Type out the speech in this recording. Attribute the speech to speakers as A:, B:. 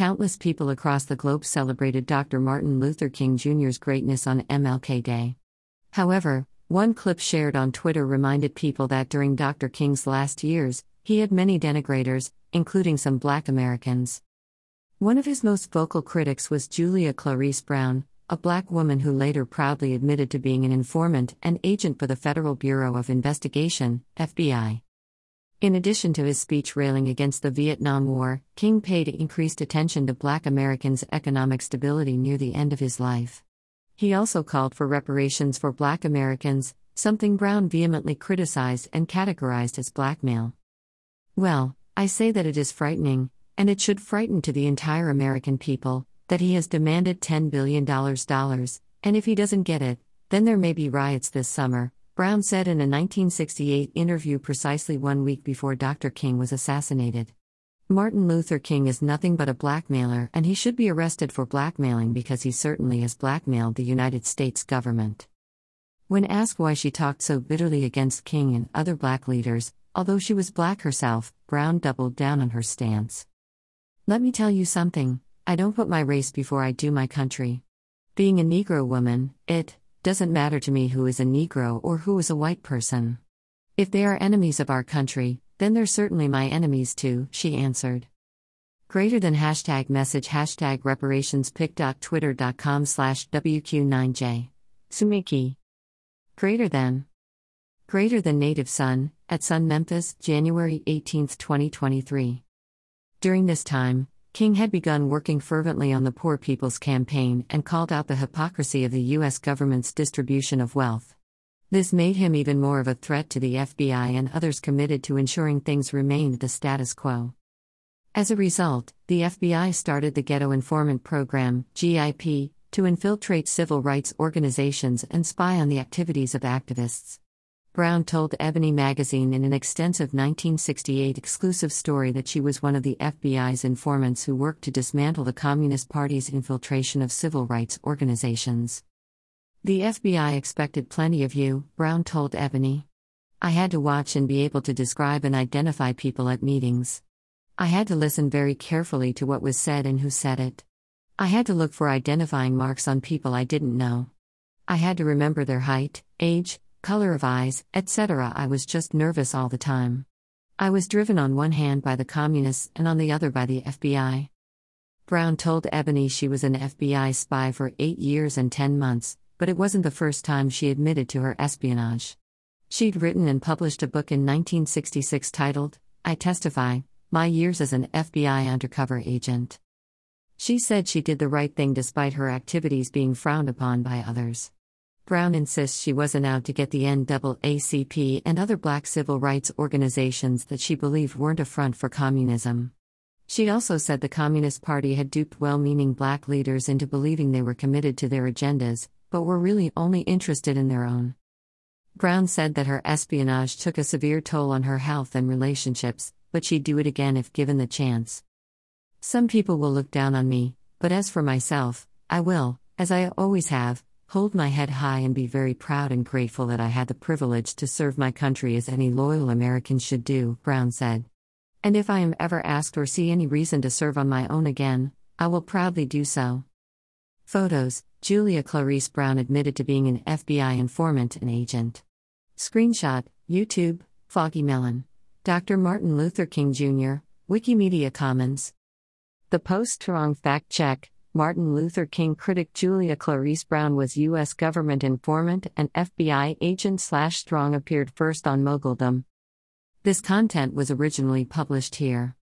A: Countless people across the globe celebrated Dr. Martin Luther King Jr.'s greatness on MLK Day. However, one clip shared on Twitter reminded people that during Dr. King's last years, he had many denigrators, including some black Americans. One of his most vocal critics was Julia Clarice Brown, a black woman who later proudly admitted to being an informant and agent for the Federal Bureau of Investigation, FBI. In addition to his speech railing against the Vietnam War, King paid increased attention to black Americans' economic stability near the end of his life. He also called for reparations for black Americans, something Brown vehemently criticized and categorized as blackmail. Well, I say that it is frightening, and it should frighten to the entire American people, that he has demanded $10 billion, and if he doesn't get it, then there may be riots this summer, Brown said in a 1968 interview precisely one week before Dr. King was assassinated. Martin Luther King is nothing but a blackmailer, and he should be arrested for blackmailing because he certainly has blackmailed the United States government. When asked why she talked so bitterly against King and other black leaders, although she was black herself, Brown doubled down on her stance. Let me tell you something I don't put my race before I do my country. Being a Negro woman, it doesn't matter to me who is a Negro or who is a white person. If they are enemies of our country, then they're certainly my enemies too, she answered. Greater than hashtag message hashtag reparationspic.twitter.com slash WQ9J. Sumiki. Greater than. Greater than Native Son, at Sun Memphis, January 18, 2023. During this time, King had begun working fervently on the Poor People's Campaign and called out the hypocrisy of the U.S. government's distribution of wealth. This made him even more of a threat to the FBI and others committed to ensuring things remained the status quo. As a result, the FBI started the Ghetto Informant Program, GIP, to infiltrate civil rights organizations and spy on the activities of activists. Brown told Ebony magazine in an extensive 1968 exclusive story that she was one of the FBI's informants who worked to dismantle the Communist Party's infiltration of civil rights organizations. The FBI expected plenty of you, Brown told Ebony. I had to watch and be able to describe and identify people at meetings. I had to listen very carefully to what was said and who said it. I had to look for identifying marks on people I didn't know. I had to remember their height, age, color of eyes, etc. I was just nervous all the time. I was driven on one hand by the communists and on the other by the FBI. Brown told Ebony she was an FBI spy for eight years and ten months, but it wasn't the first time she admitted to her espionage. She'd written and published a book in 1966 titled, I Testify My Years as an FBI Undercover Agent. She said she did the right thing despite her activities being frowned upon by others. Brown insists she wasn't out to get the NAACP and other black civil rights organizations that she believed weren't a front for communism. She also said the Communist Party had duped well meaning black leaders into believing they were committed to their agendas, but were really only interested in their own. Brown said that her espionage took a severe toll on her health and relationships, but she'd do it again if given the chance. Some people will look down on me, but as for myself, I will, as I always have, hold my head high and be very proud and grateful that I had the privilege to serve my country as any loyal American should do, Brown said. And if I am ever asked or see any reason to serve on my own again, I will proudly do so. Photos Julia Clarice Brown admitted to being an FBI informant and agent. Screenshot YouTube, Foggy Melon. Dr. Martin Luther King Jr., Wikimedia Commons. The Post Strong Fact Check Martin Luther King critic Julia Clarice Brown was U.S. government informant and FBI agent slash strong appeared first on Moguldom. This content was originally published here.